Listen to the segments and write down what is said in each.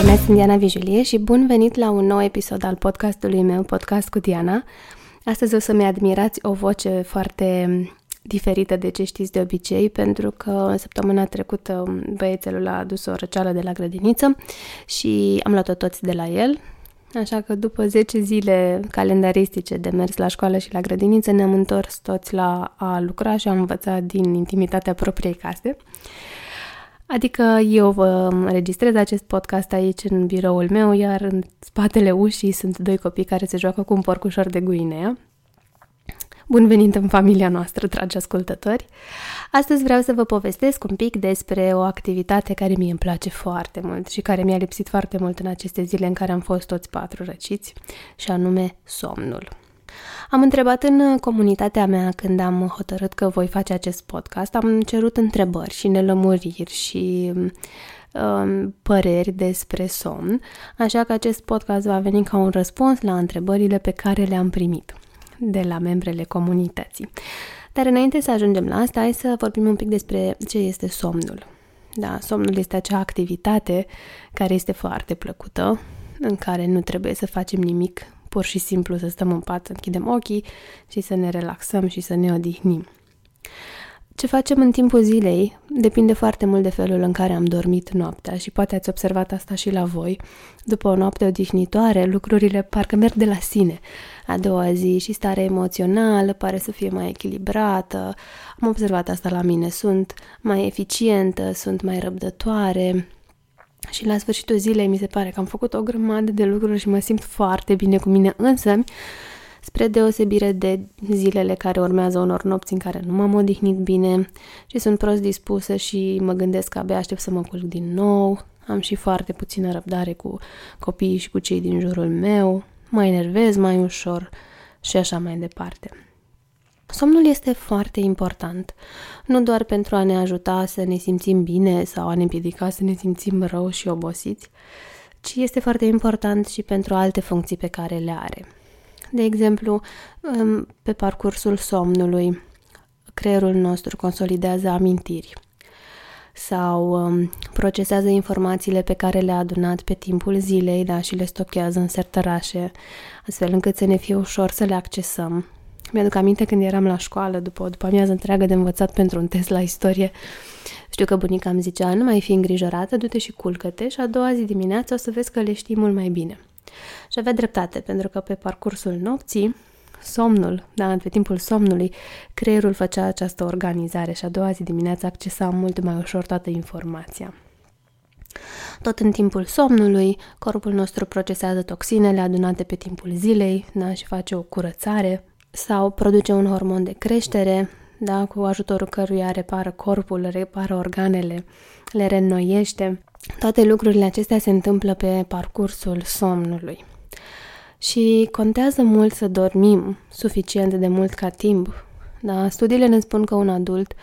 Bună, sunt Diana Vijulie și bun venit la un nou episod al podcastului meu, Podcast cu Diana. Astăzi o să-mi admirați o voce foarte diferită de ce știți de obicei, pentru că săptămâna trecută băiețelul a adus o răceală de la grădiniță și am luat-o toți de la el, Așa că după 10 zile calendaristice de mers la școală și la grădiniță ne-am întors toți la a lucra și am învățat din intimitatea propriei case. Adică eu vă registrez acest podcast aici în biroul meu, iar în spatele ușii sunt doi copii care se joacă cu un porcușor de Guinea. Bun venit în familia noastră, dragi ascultători! Astăzi vreau să vă povestesc un pic despre o activitate care mie îmi place foarte mult și care mi-a lipsit foarte mult în aceste zile în care am fost toți patru răciți, și anume somnul. Am întrebat în comunitatea mea când am hotărât că voi face acest podcast, am cerut întrebări și nelămuriri și um, păreri despre somn, așa că acest podcast va veni ca un răspuns la întrebările pe care le-am primit de la membrele comunității. Dar înainte să ajungem la asta, hai să vorbim un pic despre ce este somnul. Da, somnul este acea activitate care este foarte plăcută, în care nu trebuie să facem nimic, pur și simplu să stăm în pat, să închidem ochii și să ne relaxăm și să ne odihnim. Ce facem în timpul zilei depinde foarte mult de felul în care am dormit noaptea și poate ați observat asta și la voi. După o noapte odihnitoare, lucrurile parcă merg de la sine. A doua zi și starea emoțională pare să fie mai echilibrată. Am observat asta la mine. Sunt mai eficientă, sunt mai răbdătoare. Și la sfârșitul zilei mi se pare că am făcut o grămadă de lucruri și mă simt foarte bine cu mine însă spre deosebire de zilele care urmează unor nopți în care nu m-am odihnit bine și sunt prost dispusă și mă gândesc că abia aștept să mă culc din nou, am și foarte puțină răbdare cu copiii și cu cei din jurul meu, mă enervez mai ușor și așa mai departe. Somnul este foarte important, nu doar pentru a ne ajuta să ne simțim bine sau a ne împiedica să ne simțim rău și obosiți, ci este foarte important și pentru alte funcții pe care le are. De exemplu, pe parcursul somnului, creierul nostru consolidează amintiri sau um, procesează informațiile pe care le-a adunat pe timpul zilei da, și le stochează în sertărașe, astfel încât să ne fie ușor să le accesăm. Mi-aduc aminte când eram la școală, după o după amiază întreagă de învățat pentru un test la istorie, știu că bunica îmi zicea, nu mai fi îngrijorată, du-te și culcă-te și a doua zi dimineața o să vezi că le știi mult mai bine. Și avea dreptate, pentru că pe parcursul nopții, somnul, da, pe timpul somnului, creierul făcea această organizare și a doua zi dimineața accesa mult mai ușor toată informația. Tot în timpul somnului, corpul nostru procesează toxinele adunate pe timpul zilei da, și face o curățare sau produce un hormon de creștere, da, cu ajutorul căruia repară corpul, repară organele, le reînnoiește. Toate lucrurile acestea se întâmplă pe parcursul somnului. Și contează mult să dormim suficient de mult ca timp. Da, studiile ne spun că un adult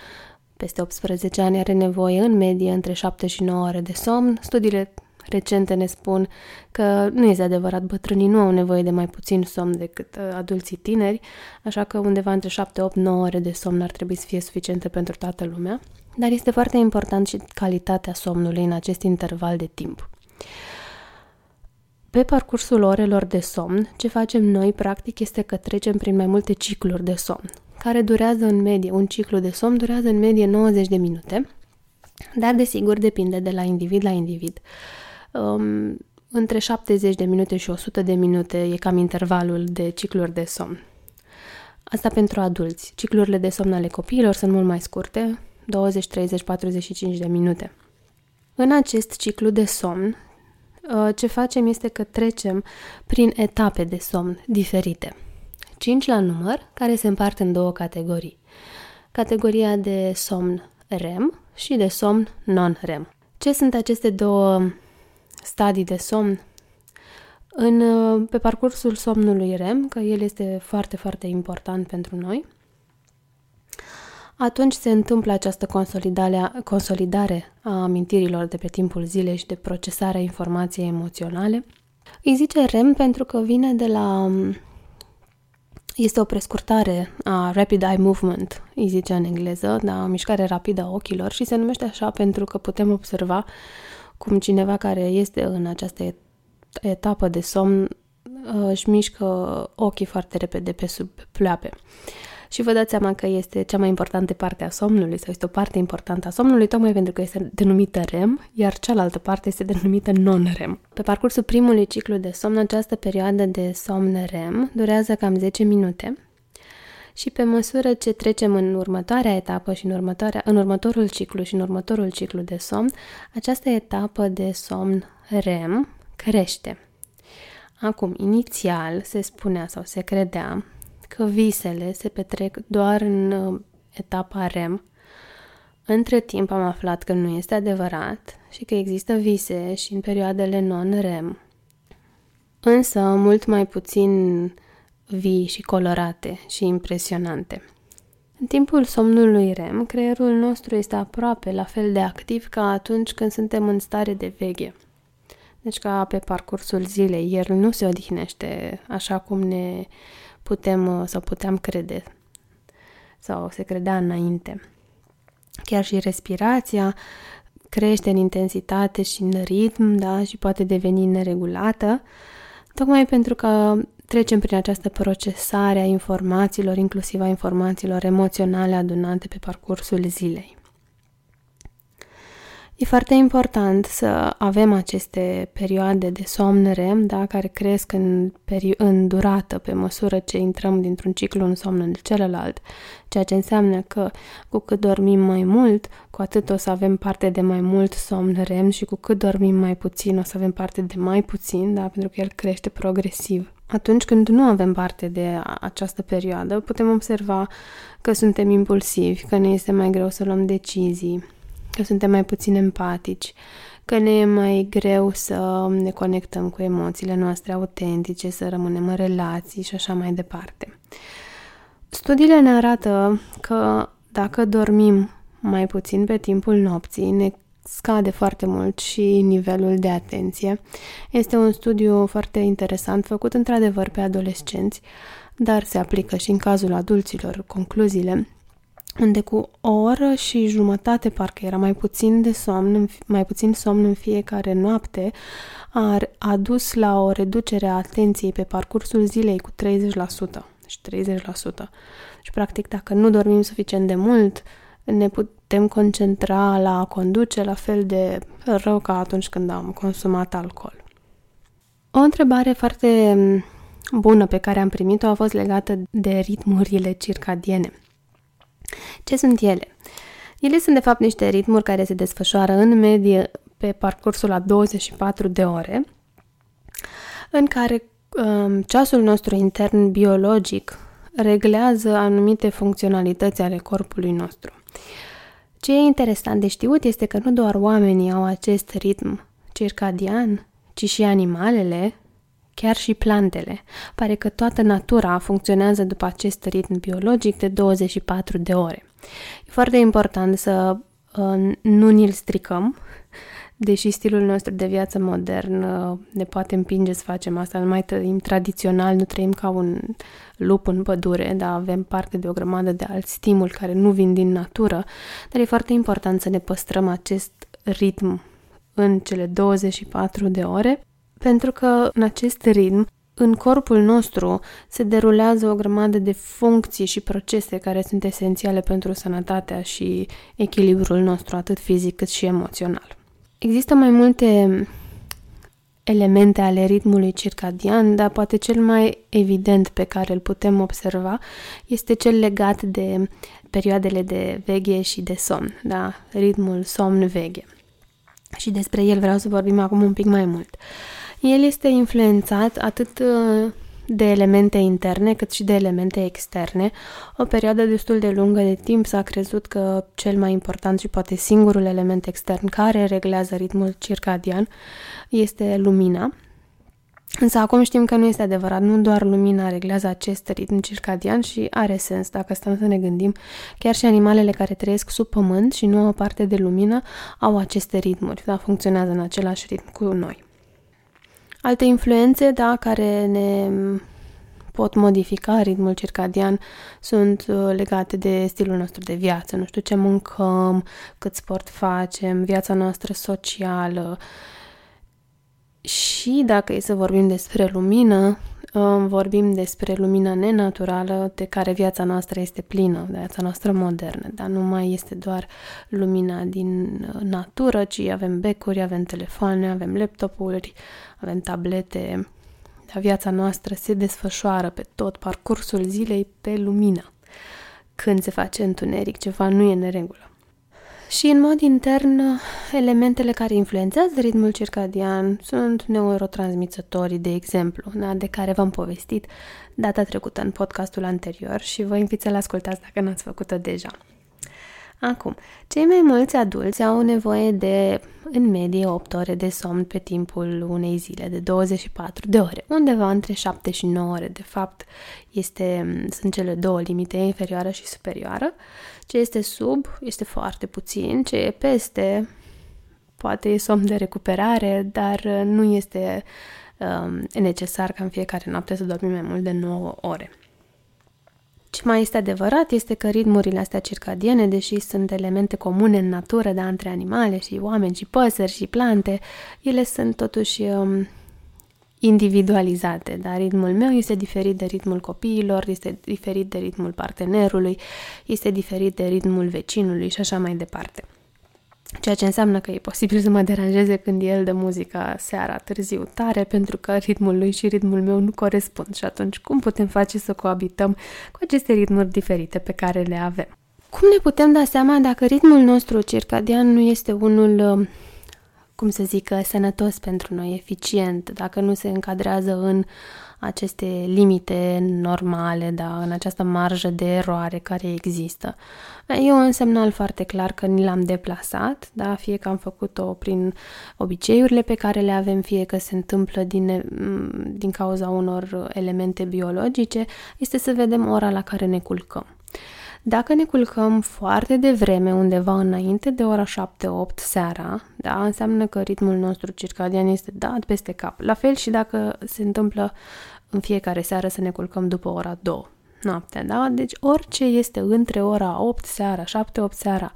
peste 18 ani are nevoie în medie între 7 și 9 ore de somn. Studiile recente ne spun că nu este adevărat, bătrânii nu au nevoie de mai puțin somn decât uh, adulții tineri, așa că undeva între 7, 8, 9 ore de somn ar trebui să fie suficiente pentru toată lumea, dar este foarte important și calitatea somnului în acest interval de timp. Pe parcursul orelor de somn, ce facem noi, practic, este că trecem prin mai multe cicluri de somn, care durează în medie, un ciclu de somn durează în medie 90 de minute, dar desigur depinde de la individ la individ. Um, între 70 de minute și 100 de minute e cam intervalul de cicluri de somn. Asta pentru adulți. Ciclurile de somn ale copiilor sunt mult mai scurte, 20, 30, 45 de minute. În acest ciclu de somn, uh, ce facem este că trecem prin etape de somn diferite. 5 la număr, care se împart în două categorii. Categoria de somn REM și de somn non-REM. Ce sunt aceste două stadii de somn? În, uh, pe parcursul somnului REM, că el este foarte, foarte important pentru noi, atunci se întâmplă această consolidare, consolidare a amintirilor de pe timpul zilei și de procesarea informației emoționale. Îi zice REM pentru că vine de la... Este o prescurtare a Rapid Eye Movement, îi zice în engleză, da, mișcare rapidă a ochilor și se numește așa pentru că putem observa cum cineva care este în această etapă de somn uh, își mișcă ochii foarte repede pe sub pleoape. Și vă dați seama că este cea mai importantă parte a somnului sau este o parte importantă a somnului tocmai pentru că este denumită REM, iar cealaltă parte este denumită non-REM. Pe parcursul primului ciclu de somn, această perioadă de somn REM durează cam 10 minute și pe măsură ce trecem în următoarea etapă și în, următoarea, în următorul ciclu și în următorul ciclu de somn, această etapă de somn REM crește. Acum, inițial se spunea sau se credea că visele se petrec doar în uh, etapa REM. Între timp am aflat că nu este adevărat și că există vise și în perioadele non-REM. Însă mult mai puțin vii și colorate și impresionante. În timpul somnului REM, creierul nostru este aproape la fel de activ ca atunci când suntem în stare de veche. Deci ca pe parcursul zilei, el nu se odihnește așa cum ne putem sau puteam crede sau se credea înainte. Chiar și respirația crește în intensitate și în ritm, da, și poate deveni neregulată, tocmai pentru că trecem prin această procesare a informațiilor, inclusiv a informațiilor emoționale adunate pe parcursul zilei. E foarte important să avem aceste perioade de somn REM, da, care cresc în, peri- în durată pe măsură ce intrăm dintr-un ciclu în somn în celălalt, ceea ce înseamnă că cu cât dormim mai mult, cu atât o să avem parte de mai mult somn REM și cu cât dormim mai puțin, o să avem parte de mai puțin, da, pentru că el crește progresiv. Atunci când nu avem parte de această perioadă, putem observa că suntem impulsivi, că ne este mai greu să luăm decizii, că suntem mai puțin empatici, că ne e mai greu să ne conectăm cu emoțiile noastre autentice, să rămânem în relații și așa mai departe. Studiile ne arată că dacă dormim mai puțin pe timpul nopții, ne scade foarte mult și nivelul de atenție. Este un studiu foarte interesant, făcut într-adevăr pe adolescenți, dar se aplică și în cazul adulților concluziile unde cu o oră și jumătate, parcă era mai puțin de somn, mai puțin somn în fiecare noapte, a adus la o reducere a atenției pe parcursul zilei cu 30%. Și 30%. Și practic dacă nu dormim suficient de mult, ne putem concentra la a conduce la fel de rău ca atunci când am consumat alcool. O întrebare foarte bună pe care am primit-o a fost legată de ritmurile circadiene. Ce sunt ele? Ele sunt de fapt niște ritmuri care se desfășoară în medie pe parcursul la 24 de ore, în care um, ceasul nostru intern biologic reglează anumite funcționalități ale corpului nostru. Ce e interesant de știut este că nu doar oamenii au acest ritm circadian, ci și animalele, chiar și plantele. Pare că toată natura funcționează după acest ritm biologic de 24 de ore. E foarte important să uh, nu ni-l stricăm, deși stilul nostru de viață modern uh, ne poate împinge să facem asta. Nu mai trăim tradițional, nu trăim ca un lup în pădure, dar avem parte de o grămadă de alți stimuli care nu vin din natură, dar e foarte important să ne păstrăm acest ritm în cele 24 de ore pentru că în acest ritm, în corpul nostru se derulează o grămadă de funcții și procese care sunt esențiale pentru sănătatea și echilibrul nostru, atât fizic cât și emoțional. Există mai multe elemente ale ritmului circadian, dar poate cel mai evident pe care îl putem observa este cel legat de perioadele de veche și de somn, da? ritmul somn-veche. Și despre el vreau să vorbim acum un pic mai mult. Uh, el este influențat atât uh, de elemente interne cât și de elemente externe. O perioadă destul de lungă de timp s-a crezut că cel mai important și poate singurul element extern care reglează ritmul circadian este lumina. Însă acum știm că nu este adevărat, nu doar lumina reglează acest ritm circadian și are sens dacă stăm să ne gândim. Chiar și animalele care trăiesc sub pământ și nu au parte de lumină au aceste ritmuri, da, funcționează în același ritm cu noi. Alte influențe, da, care ne pot modifica ritmul circadian sunt uh, legate de stilul nostru de viață. Nu știu ce mâncăm, cât sport facem, viața noastră socială. Și dacă e să vorbim despre lumină, vorbim despre lumina nenaturală de care viața noastră este plină, viața noastră modernă, dar nu mai este doar lumina din uh, natură, ci avem becuri, avem telefoane, avem laptopuri, avem tablete. Dar viața noastră se desfășoară pe tot parcursul zilei pe lumină. Când se face întuneric, ceva nu e în regulă. Și în mod intern, elementele care influențează ritmul circadian sunt neurotransmițătorii, de exemplu, da, de care v-am povestit data trecută în podcastul anterior și vă invit să-l ascultați dacă n-ați făcut-o deja. Acum, cei mai mulți adulți au nevoie de, în medie, 8 ore de somn pe timpul unei zile, de 24 de ore, undeva între 7 și 9 ore. De fapt, este, sunt cele două limite, inferioară și superioară. Ce este sub este foarte puțin, ce e peste poate e somn de recuperare, dar nu este um, necesar ca în fiecare noapte să dormim mai mult de 9 ore. Ce mai este adevărat este că ritmurile astea circadiene, deși sunt elemente comune în natură, dar între animale și oameni și păsări și plante, ele sunt totuși um, individualizate, dar ritmul meu este diferit de ritmul copiilor, este diferit de ritmul partenerului, este diferit de ritmul vecinului și așa mai departe. Ceea ce înseamnă că e posibil să mă deranjeze când el dă muzica seara târziu tare, pentru că ritmul lui și ritmul meu nu corespund și atunci cum putem face să coabităm cu aceste ritmuri diferite pe care le avem? Cum ne putem da seama dacă ritmul nostru circadian nu este unul cum să zic, sănătos pentru noi, eficient, dacă nu se încadrează în aceste limite normale, da, în această marjă de eroare care există. E un semnal foarte clar că ni l-am deplasat, da, fie că am făcut-o prin obiceiurile pe care le avem, fie că se întâmplă din, din cauza unor elemente biologice, este să vedem ora la care ne culcăm. Dacă ne culcăm foarte devreme, undeva înainte de ora 7-8 seara, da, înseamnă că ritmul nostru circadian este dat peste cap. La fel și dacă se întâmplă în fiecare seară să ne culcăm după ora 2 noaptea, da? Deci orice este între ora 8 seara, 7-8 seara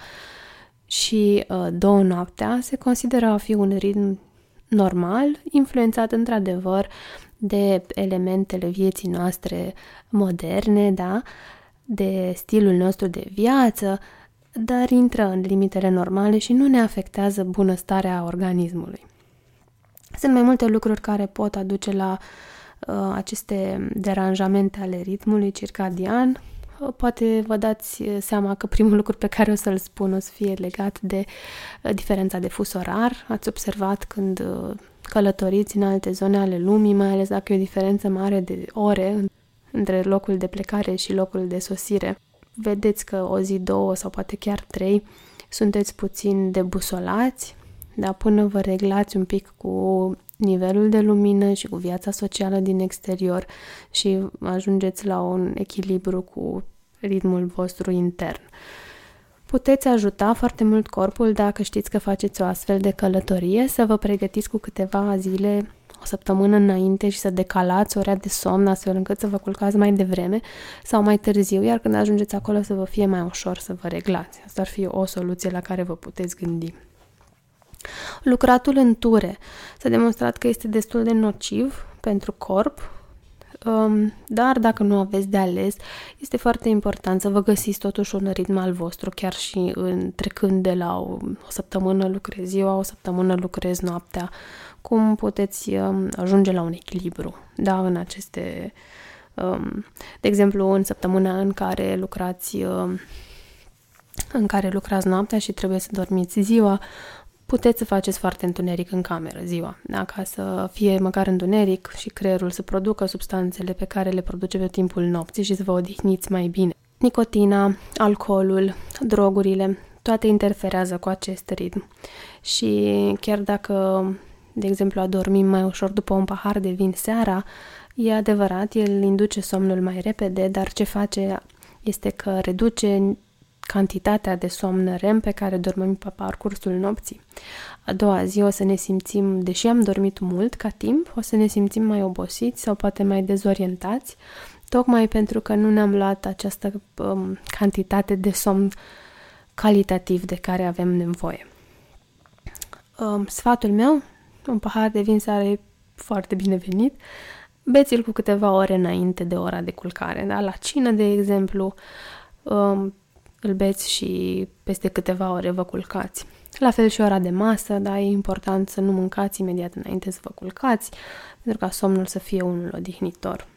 și uh, 2 noaptea se consideră a fi un ritm normal, influențat într-adevăr de elementele vieții noastre moderne, da? De stilul nostru de viață, dar intră în limitele normale și nu ne afectează bunăstarea organismului. Sunt mai multe lucruri care pot aduce la uh, aceste deranjamente ale ritmului circadian. Uh, poate vă dați seama că primul lucru pe care o să-l spun o să fie legat de uh, diferența de fus orar. Ați observat când uh, călătoriți în alte zone ale lumii, mai ales dacă e o diferență mare de ore între locul de plecare și locul de sosire. Vedeți că o zi, două sau poate chiar trei sunteți puțin debusolați, dar până vă reglați un pic cu nivelul de lumină și cu viața socială din exterior și ajungeți la un echilibru cu ritmul vostru intern. Puteți ajuta foarte mult corpul dacă știți că faceți o astfel de călătorie să vă pregătiți cu câteva zile o săptămână înainte și să decalați ora de somn astfel încât să vă culcați mai devreme sau mai târziu, iar când ajungeți acolo să vă fie mai ușor să vă reglați. Asta ar fi o soluție la care vă puteți gândi. Lucratul în ture s-a demonstrat că este destul de nociv pentru corp, um, dar dacă nu aveți de ales, este foarte important să vă găsiți totuși un ritm al vostru, chiar și în, trecând de la o, o săptămână lucrez ziua, o săptămână lucrez noaptea, cum puteți um, ajunge la un echilibru, da, în aceste, um, de exemplu, în săptămâna în care lucrați um, în care lucrați noaptea și trebuie să dormiți ziua, puteți să faceți foarte întuneric în cameră ziua, da? ca să fie măcar întuneric și creierul să producă substanțele pe care le produce pe timpul nopții și să vă odihniți mai bine. Nicotina, alcoolul, drogurile, toate interferează cu acest ritm. Și chiar dacă de exemplu, a dormi mai ușor după un pahar de vin seara, e adevărat, el induce somnul mai repede, dar ce face este că reduce cantitatea de somn REM pe care dormim pe parcursul nopții. A doua zi o să ne simțim, deși am dormit mult ca timp, o să ne simțim mai obosiți sau poate mai dezorientați, tocmai pentru că nu ne-am luat această um, cantitate de somn calitativ de care avem nevoie. Um, sfatul meu, un pahar de vin seara e foarte binevenit, beți-l cu câteva ore înainte de ora de culcare. Da? La cină, de exemplu, um, îl beți și peste câteva ore vă culcați. La fel și ora de masă, dar e important să nu mâncați imediat înainte să vă culcați, pentru ca somnul să fie unul odihnitor.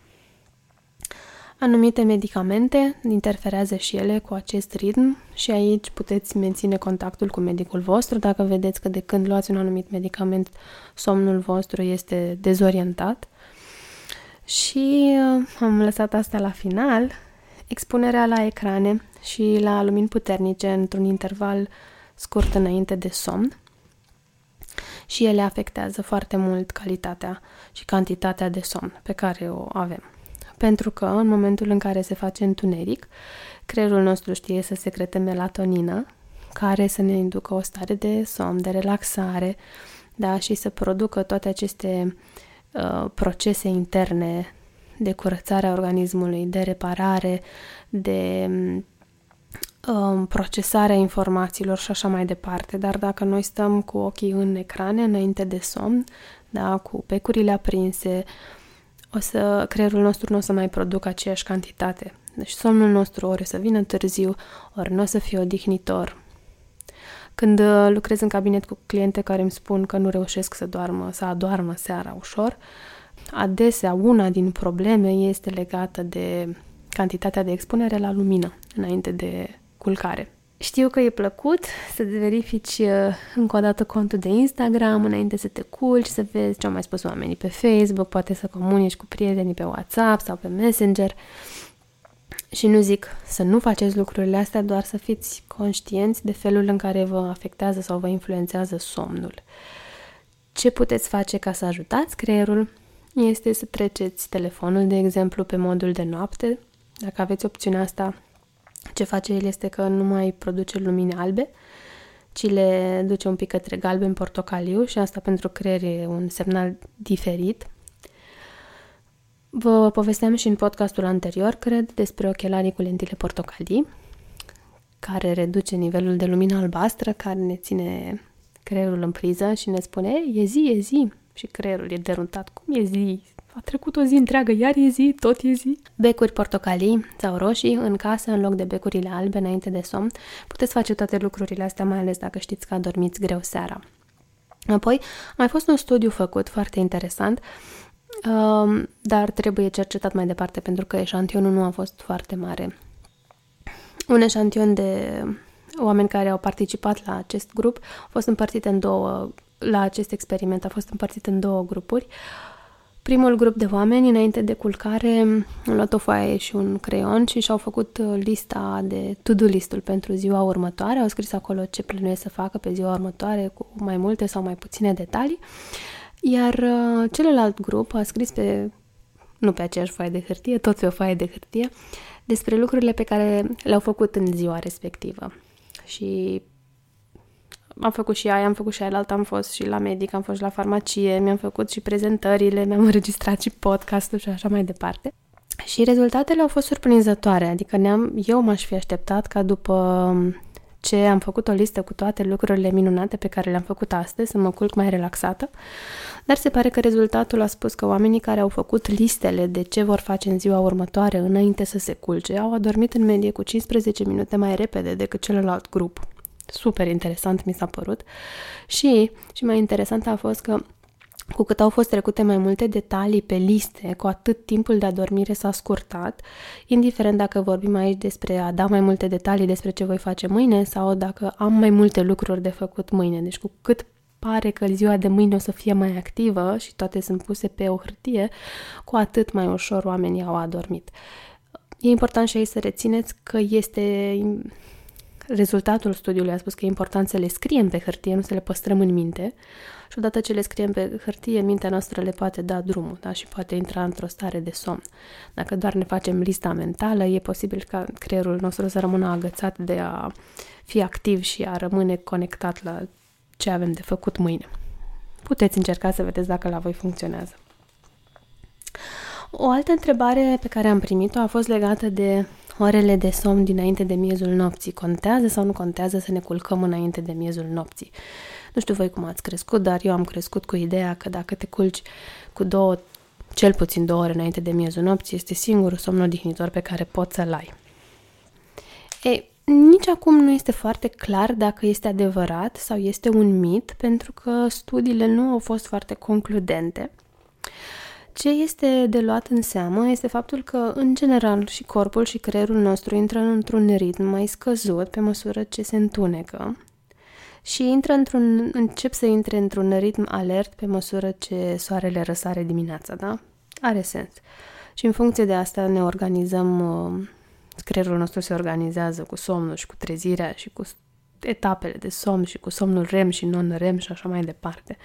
Anumite medicamente interferează și ele cu acest ritm și aici puteți menține contactul cu medicul vostru dacă vedeți că de când luați un anumit medicament somnul vostru este dezorientat. Și uh, am lăsat asta la final, expunerea la ecrane și la lumini puternice într-un interval scurt înainte de somn. Și ele afectează foarte mult calitatea și cantitatea de somn pe care o avem. Pentru că în momentul în care se face întuneric, creierul nostru știe să secrete melatonină, care să ne inducă o stare de somn, de relaxare, da, și să producă toate aceste uh, procese interne de curățare a organismului, de reparare, de um, procesarea informațiilor și așa mai departe. Dar dacă noi stăm cu ochii în ecrane înainte de somn, da, cu pecurile aprinse, o să, creierul nostru nu o să mai producă aceeași cantitate. Deci somnul nostru ori o să vină târziu, ori nu o să fie odihnitor. Când uh, lucrez în cabinet cu cliente care îmi spun că nu reușesc să doarmă, să adoarmă seara ușor, adesea una din probleme este legată de cantitatea de expunere la lumină înainte de culcare. Știu că e plăcut să verifici uh, încă o dată contul de Instagram înainte să te culci, să vezi ce au mai spus oamenii pe Facebook, poate să comunici cu prietenii pe WhatsApp sau pe Messenger. Și nu zic să nu faceți lucrurile astea, doar să fiți conștienți de felul în care vă afectează sau vă influențează somnul. Ce puteți face ca să ajutați creierul este să treceți telefonul, de exemplu, pe modul de noapte. Dacă aveți opțiunea asta, ce face el este că nu mai produce lumini albe, ci le duce un pic către galben portocaliu și asta pentru creier e un semnal diferit. Vă povesteam și în podcastul anterior, cred, despre ochelarii cu lentile portocalii, care reduce nivelul de lumină albastră, care ne ține creierul în priză și ne spune, e zi, e zi. Și creierul e deruntat, cum e zi? A trecut o zi întreagă, iar e zi, tot e zi. Becuri portocalii sau roșii în casă în loc de becurile albe înainte de somn. Puteți face toate lucrurile astea, mai ales dacă știți că adormiți greu seara. Apoi, a mai fost un studiu făcut foarte interesant, um, dar trebuie cercetat mai departe pentru că eșantionul nu a fost foarte mare. Un eșantion de oameni care au participat la acest grup a fost împărțit în două, la acest experiment a fost împărțit în două grupuri. Uh, Primul grup de oameni, înainte de culcare, au luat o foaie și un creion și și-au făcut uh, lista de to-do listul pentru ziua următoare. Au scris acolo ce plănuiesc să facă pe ziua următoare cu mai multe sau mai puține detalii. Iar uh, celălalt grup a scris pe, nu pe aceeași foaie de hârtie, tot pe o foaie de hârtie, despre lucrurile pe care le-au făcut în ziua respectivă. Și am făcut și aia, am făcut și aia, am fost și la medic, am fost și la farmacie, mi-am făcut și prezentările, mi-am înregistrat și podcastul și așa mai departe. Și rezultatele au fost surprinzătoare, adică ne-am, eu m-aș fi așteptat ca după ce am făcut o listă cu toate lucrurile minunate pe care le-am făcut astăzi, să mă culc mai relaxată, dar se pare că rezultatul a spus că oamenii care au făcut listele de ce vor face în ziua următoare înainte să se culce au adormit în medie cu 15 minute mai repede decât celălalt grup super interesant mi s-a părut. Și, și mai interesant a fost că cu cât au fost trecute mai multe detalii pe liste, cu atât timpul de adormire s-a scurtat, indiferent dacă vorbim aici despre a da mai multe detalii despre ce voi face mâine sau dacă am mai multe lucruri de făcut mâine. Deci cu cât pare că ziua de mâine o să fie mai activă și toate sunt puse pe o hârtie, cu atât mai ușor oamenii au adormit. E important și aici să rețineți că este rezultatul studiului a spus că e important să le scriem pe hârtie, nu să le păstrăm în minte. Și odată ce le scriem pe hârtie, mintea noastră le poate da drumul da? și poate intra într-o stare de somn. Dacă doar ne facem lista mentală, e posibil ca creierul nostru să rămână agățat de a fi activ și a rămâne conectat la ce avem de făcut mâine. Puteți încerca să vedeți dacă la voi funcționează. O altă întrebare pe care am primit-o a fost legată de orele de somn dinainte de miezul nopții. Contează sau nu contează să ne culcăm înainte de miezul nopții? Nu știu voi cum ați crescut, dar eu am crescut cu ideea că dacă te culci cu două, cel puțin două ore înainte de miezul nopții, este singurul somn odihnitor pe care poți să-l ai. Ei, nici acum nu este foarte clar dacă este adevărat sau este un mit, pentru că studiile nu au fost foarte concludente. Ce este de luat în seamă este faptul că, în general, și corpul și creierul nostru intră într-un ritm mai scăzut pe măsură ce se întunecă și intră într-un, încep să intre într-un ritm alert pe măsură ce soarele răsare dimineața, da? Are sens. Și în funcție de asta ne organizăm, uh, creierul nostru se organizează cu somnul și cu trezirea și cu etapele de somn și cu somnul REM și non-REM și așa mai departe.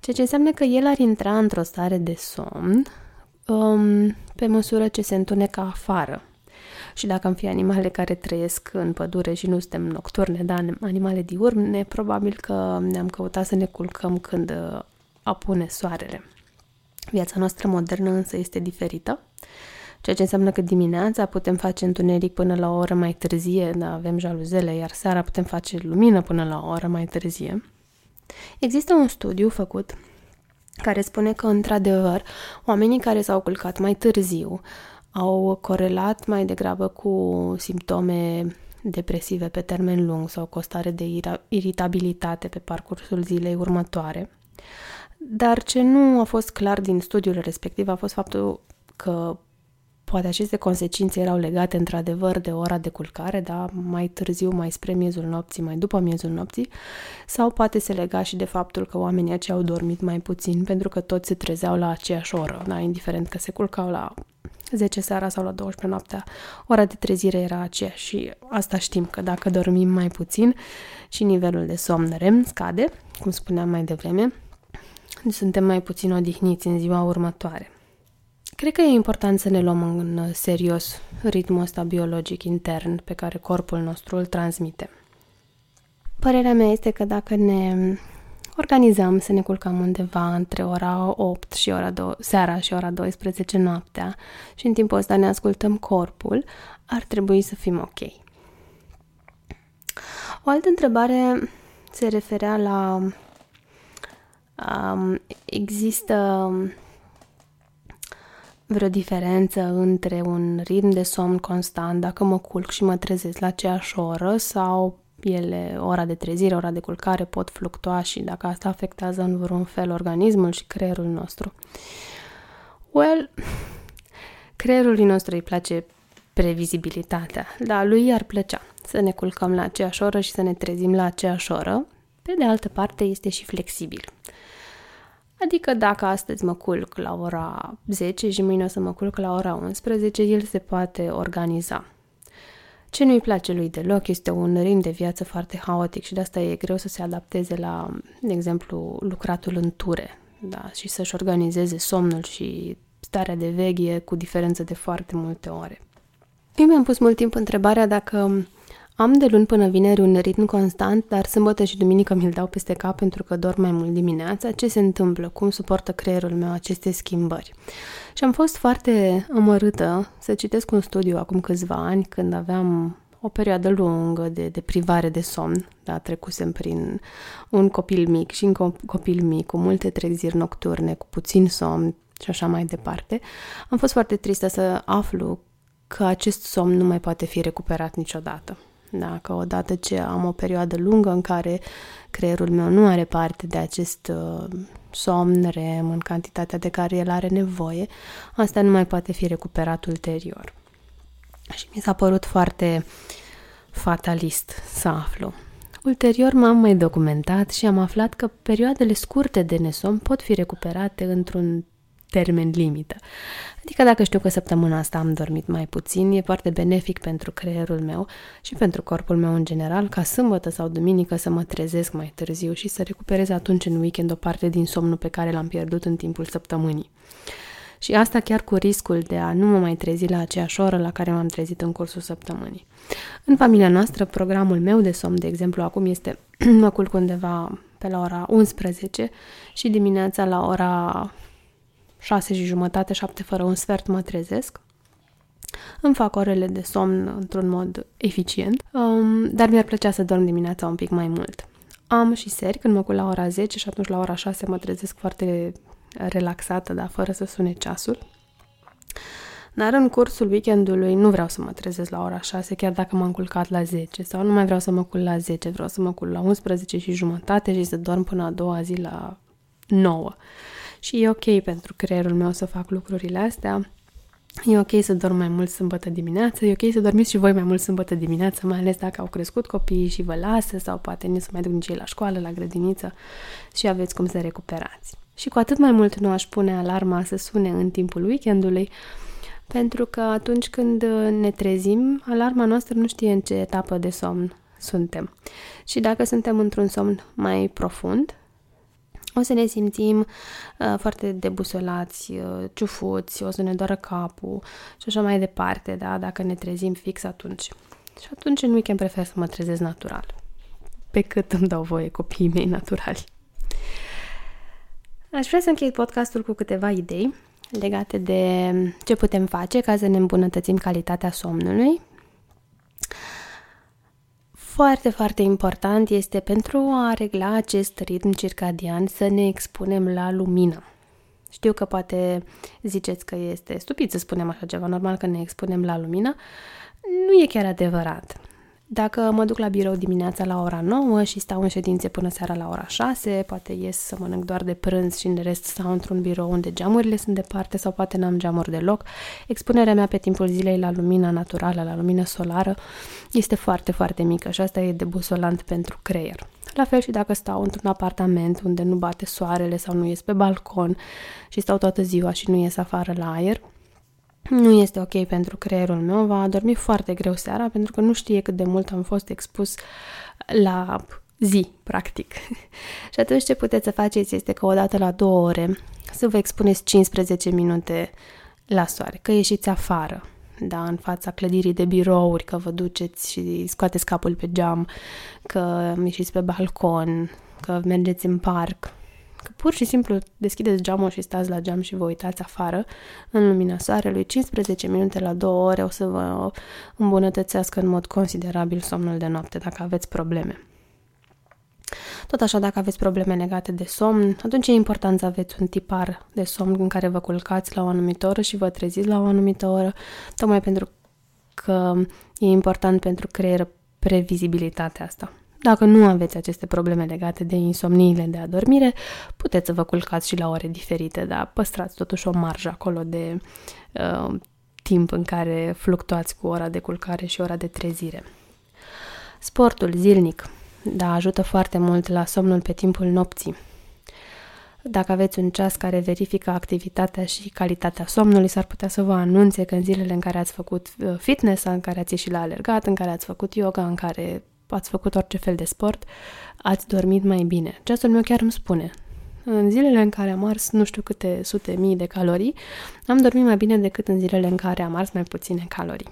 Ceea ce înseamnă că el ar intra într-o stare de somn um, pe măsură ce se întunecă afară. Și dacă am fi animale care trăiesc în pădure și nu suntem nocturne, dar animale diurne, probabil că ne-am căutat să ne culcăm când uh, apune soarele. Viața noastră modernă însă este diferită, ceea ce înseamnă că dimineața putem face întuneric până la o oră mai târzie, da, avem jaluzele, iar seara putem face lumină până la o oră mai târzie. Există un studiu făcut care spune că, într-adevăr, oamenii care s-au culcat mai târziu au corelat mai degrabă cu simptome depresive pe termen lung sau cu o stare de iritabilitate pe parcursul zilei următoare. Dar ce nu a fost clar din studiul respectiv a fost faptul că Poate aceste consecințe erau legate într-adevăr de ora de culcare, da, mai târziu, mai spre miezul nopții, mai după miezul nopții, sau poate se lega și de faptul că oamenii aceia au dormit mai puțin pentru că toți se trezeau la aceeași oră, da, indiferent că se culcau la 10 seara sau la 12 noaptea, ora de trezire era aceeași și asta știm că dacă dormim mai puțin și nivelul de somn REM scade, cum spuneam mai devreme, suntem mai puțin odihniți în ziua următoare. Cred că e important să ne luăm în serios ritmul ăsta biologic intern pe care corpul nostru îl transmite. Părerea mea este că dacă ne organizăm să ne culcăm undeva între ora 8 și ora 2, seara și ora 12 noaptea și în timpul ăsta ne ascultăm corpul, ar trebui să fim ok. O altă întrebare se referea la um, există vreo diferență între un ritm de somn constant, dacă mă culc și mă trezesc la aceeași oră sau ele, ora de trezire, ora de culcare pot fluctua și dacă asta afectează în vreun fel organismul și creierul nostru. Well, creierului nostru îi place previzibilitatea, dar lui ar plăcea să ne culcăm la aceeași oră și să ne trezim la aceeași oră. Pe de altă parte, este și flexibil. Adică dacă astăzi mă culc la ora 10 și mâine o să mă culc la ora 11, el se poate organiza. Ce nu-i place lui deloc este un ritm de viață foarte haotic și de asta e greu să se adapteze la, de exemplu, lucratul în ture da? și să-și organizeze somnul și starea de veghie cu diferență de foarte multe ore. Eu mi-am pus mult timp întrebarea dacă am de luni până vineri un ritm constant, dar sâmbătă și duminică mi-l dau peste cap pentru că dorm mai mult dimineața. Ce se întâmplă? Cum suportă creierul meu aceste schimbări? Și am fost foarte amărâtă să citesc un studiu acum câțiva ani, când aveam o perioadă lungă de, de privare de somn. Da, trecusem prin un copil mic și un copil mic, cu multe treziri nocturne, cu puțin somn și așa mai departe. Am fost foarte tristă să aflu că acest somn nu mai poate fi recuperat niciodată. Dacă odată ce am o perioadă lungă în care creierul meu nu are parte de acest uh, somn REM în cantitatea de care el are nevoie, asta nu mai poate fi recuperat ulterior. Și mi s-a părut foarte fatalist să aflu. Ulterior m-am mai documentat și am aflat că perioadele scurte de nesom pot fi recuperate într-un termen limită. Adică dacă știu că săptămâna asta am dormit mai puțin, e foarte benefic pentru creierul meu și pentru corpul meu în general ca sâmbătă sau duminică să mă trezesc mai târziu și să recuperez atunci în weekend o parte din somnul pe care l-am pierdut în timpul săptămânii. Și asta chiar cu riscul de a nu mă mai trezi la aceeași oră la care m-am trezit în cursul săptămânii. În familia noastră, programul meu de somn, de exemplu, acum este mă culc undeva pe la ora 11 și dimineața la ora șase și jumătate, șapte fără un sfert mă trezesc. Îmi fac orele de somn într-un mod eficient, um, dar mi-ar plăcea să dorm dimineața un pic mai mult. Am și seri când mă culc la ora 10 și atunci la ora 6 mă trezesc foarte relaxată, dar fără să sune ceasul. Dar în cursul weekendului nu vreau să mă trezesc la ora 6, chiar dacă m-am culcat la 10 sau nu mai vreau să mă culc la 10, vreau să mă culc la 11 și jumătate și să dorm până a doua zi la 9. Și e ok pentru creierul meu să fac lucrurile astea. E ok să dorm mai mult sâmbătă dimineață, e ok să dormiți și voi mai mult sâmbătă dimineață, mai ales dacă au crescut copiii și vă lasă sau poate nu să mai duc nici ei la școală, la grădiniță și aveți cum să recuperați. Și cu atât mai mult nu aș pune alarma să sune în timpul weekendului, pentru că atunci când ne trezim, alarma noastră nu știe în ce etapă de somn suntem. Și dacă suntem într-un somn mai profund, o să ne simțim uh, foarte debusolați, uh, ciufuți, o să ne doară capul și așa mai departe, da? dacă ne trezim fix atunci. Și atunci în weekend prefer să mă trezesc natural, pe cât îmi dau voie copiii mei naturali. Aș vrea să închei podcastul cu câteva idei legate de ce putem face ca să ne îmbunătățim calitatea somnului. Foarte, foarte important este pentru a regla acest ritm circadian să ne expunem la lumină. Știu că poate ziceți că este stupid să spunem așa ceva, normal că ne expunem la lumină. Nu e chiar adevărat. Dacă mă duc la birou dimineața la ora 9 și stau în ședințe până seara la ora 6, poate ies să mănânc doar de prânz și în rest stau într-un birou unde geamurile sunt departe sau poate n-am geamuri deloc, expunerea mea pe timpul zilei la lumina naturală, la lumină solară, este foarte, foarte mică și asta e debusolant pentru creier. La fel și dacă stau într-un apartament unde nu bate soarele sau nu ies pe balcon și stau toată ziua și nu ies afară la aer, nu este ok pentru creierul meu, va dormi foarte greu seara pentru că nu știe cât de mult am fost expus la zi, practic. și atunci ce puteți să faceți este că odată la două ore să vă expuneți 15 minute la soare, că ieșiți afară, da, în fața clădirii de birouri, că vă duceți și scoateți capul pe geam, că ieșiți pe balcon, că mergeți în parc, că pur și simplu deschideți geamul și stați la geam și vă uitați afară în lumina soarelui, 15 minute la 2 ore o să vă îmbunătățească în mod considerabil somnul de noapte dacă aveți probleme. Tot așa, dacă aveți probleme legate de somn, atunci e important să aveți un tipar de somn în care vă culcați la o anumită oră și vă treziți la o anumită oră, tocmai pentru că e important pentru creier previzibilitatea asta. Dacă nu aveți aceste probleme legate de insomniile de adormire, puteți să vă culcați și la ore diferite, dar păstrați totuși o marjă acolo de uh, timp în care fluctuați cu ora de culcare și ora de trezire. Sportul zilnic, da, ajută foarte mult la somnul pe timpul nopții. Dacă aveți un ceas care verifică activitatea și calitatea somnului, s-ar putea să vă anunțe că în zilele în care ați făcut uh, fitness, în care ați ieșit la alergat, în care ați făcut yoga, în care ați făcut orice fel de sport, ați dormit mai bine. Ceasul meu chiar îmi spune. În zilele în care am ars nu știu câte sute mii de calorii, am dormit mai bine decât în zilele în care am ars mai puține calorii.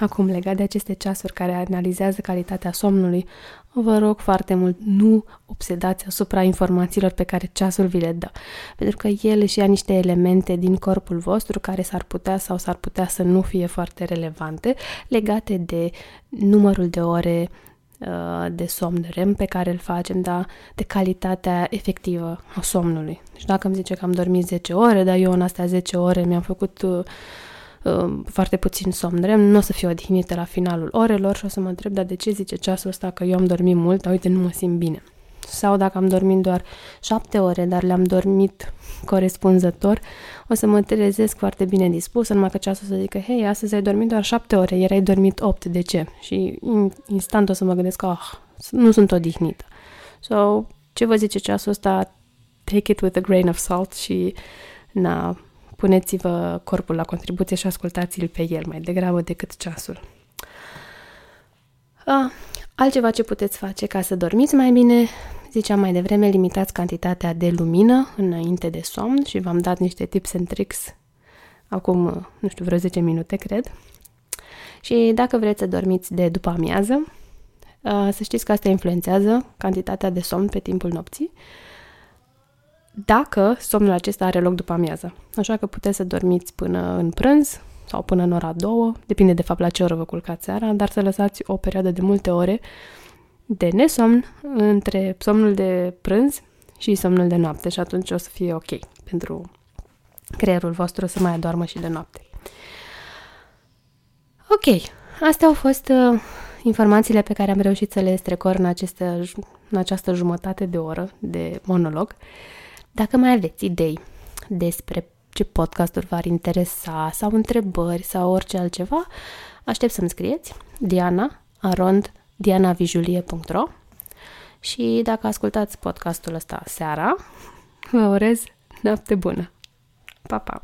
Acum, legat de aceste ceasuri care analizează calitatea somnului, vă rog foarte mult, nu obsedați asupra informațiilor pe care ceasul vi le dă, pentru că el își ia niște elemente din corpul vostru care s-ar putea sau s-ar putea să nu fie foarte relevante, legate de numărul de ore Uh, de somn de REM pe care îl facem, dar de calitatea efectivă a somnului. Și dacă îmi zice că am dormit 10 ore, dar eu în astea 10 ore mi-am făcut uh, uh, foarte puțin somn REM, nu o să fiu odihnită la finalul orelor și o să mă întreb, dar de ce zice ceasul ăsta că eu am dormit mult, dar uite, nu mă simt bine. Sau dacă am dormit doar 7 ore, dar le-am dormit corespunzător, o să mă trezesc foarte bine dispus, numai că ceasul să zică, hei, astăzi ai dormit doar șapte ore, ieri ai dormit opt, de ce? Și instant o să mă gândesc, ah, nu sunt odihnită. So, ce vă zice ceasul ăsta? Take it with a grain of salt și, na, puneți-vă corpul la contribuție și ascultați-l pe el mai degrabă decât ceasul. Ah, altceva ce puteți face ca să dormiți mai bine, Ziceam mai devreme, limitați cantitatea de lumină înainte de somn și v-am dat niște tips and tricks acum, nu știu, vreo 10 minute, cred. Și dacă vreți să dormiți de după amiază, uh, să știți că asta influențează cantitatea de somn pe timpul nopții. dacă somnul acesta are loc după amiază. Așa că puteți să dormiți până în prânz sau până în ora 2, depinde de fapt la ce oră vă culcați seara, dar să lăsați o perioadă de multe ore de nesomn între somnul de prânz și somnul de noapte și atunci o să fie ok pentru creierul vostru să mai adormă și de noapte. Ok, astea au fost uh, informațiile pe care am reușit să le strecor în, aceste, în această jumătate de oră de monolog. Dacă mai aveți idei despre ce podcasturi v-ar interesa sau întrebări sau orice altceva, aștept să-mi scrieți diana arond dianavijulie.ro și dacă ascultați podcastul ăsta seara, vă urez noapte bună! Pa, pa!